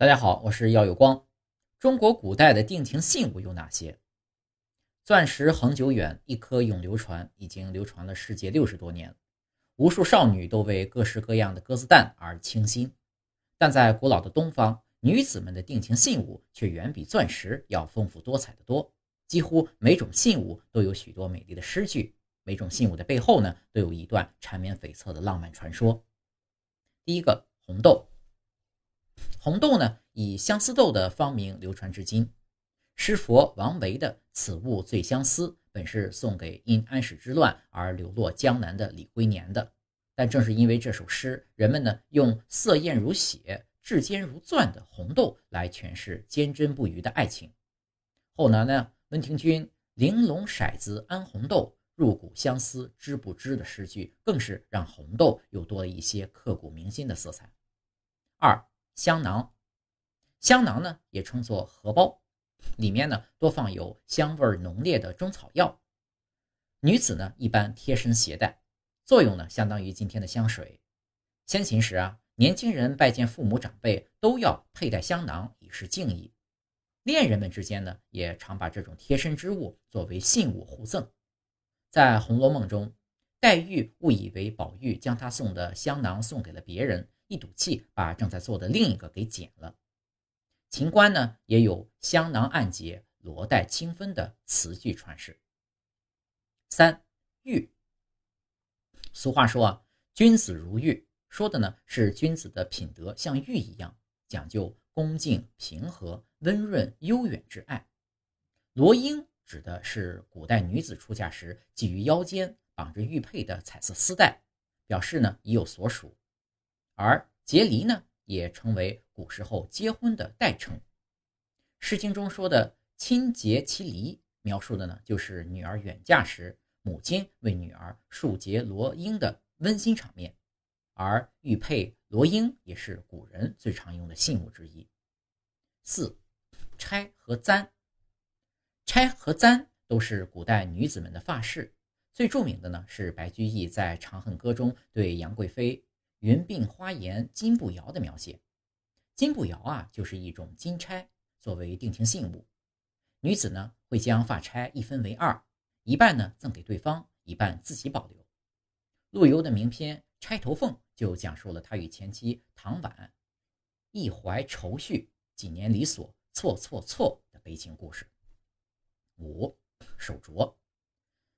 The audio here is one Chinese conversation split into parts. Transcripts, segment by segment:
大家好，我是耀有光。中国古代的定情信物有哪些？钻石恒久远，一颗永流传，已经流传了世界六十多年，无数少女都为各式各样的鸽子蛋而倾心。但在古老的东方，女子们的定情信物却远比钻石要丰富多彩的多。几乎每种信物都有许多美丽的诗句，每种信物的背后呢，都有一段缠绵悱恻的浪漫传说。第一个，红豆。红豆呢，以相思豆的芳名流传至今。诗佛王维的“此物最相思”本是送给因安史之乱而流落江南的李龟年的，但正是因为这首诗，人们呢用色艳如血、质坚如钻的红豆来诠释坚贞不渝的爱情。后来呢，温庭筠“玲珑骰子安红豆，入骨相思知不知”的诗句，更是让红豆又多了一些刻骨铭心的色彩。二。香囊，香囊呢也称作荷包，里面呢多放有香味浓烈的中草药。女子呢一般贴身携带，作用呢相当于今天的香水。先秦时啊，年轻人拜见父母长辈都要佩戴香囊以示敬意。恋人们之间呢也常把这种贴身之物作为信物互赠。在《红楼梦》中，黛玉误以为宝玉将她送的香囊送给了别人。一赌气，把正在做的另一个给剪了。秦观呢，也有“香囊暗解，罗带清芬”的词句传世。三玉，俗话说啊，“君子如玉”，说的呢是君子的品德像玉一样，讲究恭敬、平和、温润、悠远之爱。罗缨指的是古代女子出嫁时系于腰间、绑着玉佩的彩色丝带，表示呢已有所属。而结离呢，也成为古时候结婚的代称。《诗经》中说的“亲结其离”，描述的呢就是女儿远嫁时，母亲为女儿束结罗缨的温馨场面。而玉佩、罗缨也是古人最常用的信物之一。四，钗和簪。钗和簪都是古代女子们的发饰，最著名的呢是白居易在《长恨歌》中对杨贵妃。云鬓花颜金步摇的描写，金步摇啊，就是一种金钗，作为定情信物。女子呢会将发钗一分为二，一半呢赠给对方，一半自己保留。陆游的名篇《钗头凤》就讲述了他与前妻唐婉一怀愁绪，几年离索，错错错的悲情故事。五手镯。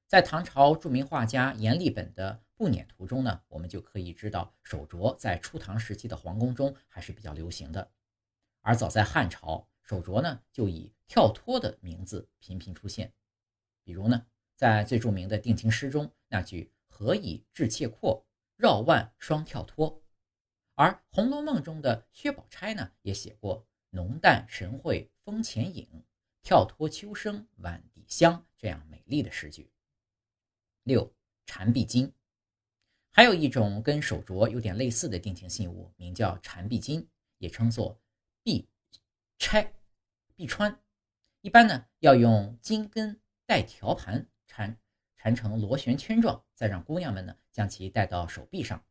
在唐朝著名画家阎立本的《步辇图》中呢，我们就可以知道手镯在初唐时期的皇宫中还是比较流行的。而早在汉朝，手镯呢就以跳脱的名字频频出现。比如呢，在最著名的定情诗中，那句“何以致妾阔，绕腕双跳脱”。而《红楼梦》中的薛宝钗呢，也写过“浓淡神会风前影，跳脱秋声晚笛香”这样美丽的诗句。六缠臂金，还有一种跟手镯有点类似的定情信物，名叫缠臂金，也称作臂钗、臂穿。一般呢要用金根带条盘缠，缠成螺旋圈状，再让姑娘们呢将其戴到手臂上。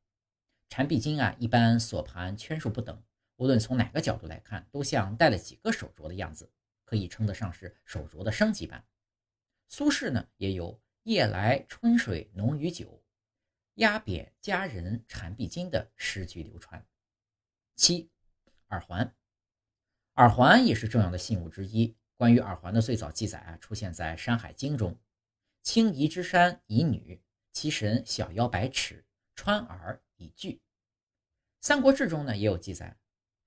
缠臂金啊，一般锁盘圈数不等，无论从哪个角度来看，都像戴了几个手镯的样子，可以称得上是手镯的升级版。苏轼呢也有。夜来春水浓于酒，压扁佳人缠臂金的诗句流传。七，耳环，耳环也是重要的信物之一。关于耳环的最早记载啊，出现在《山海经》中。青夷之山以女，其神小腰百尺，穿耳以具。《三国志》中呢也有记载，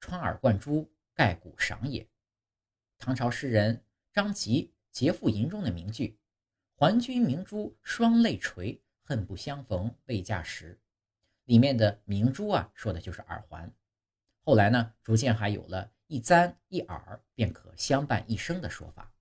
穿耳贯珠，盖骨赏也。唐朝诗人张籍《节妇吟》中的名句。还君明珠双泪垂，恨不相逢未嫁时。里面的明珠啊，说的就是耳环。后来呢，逐渐还有了一簪一耳便可相伴一生的说法。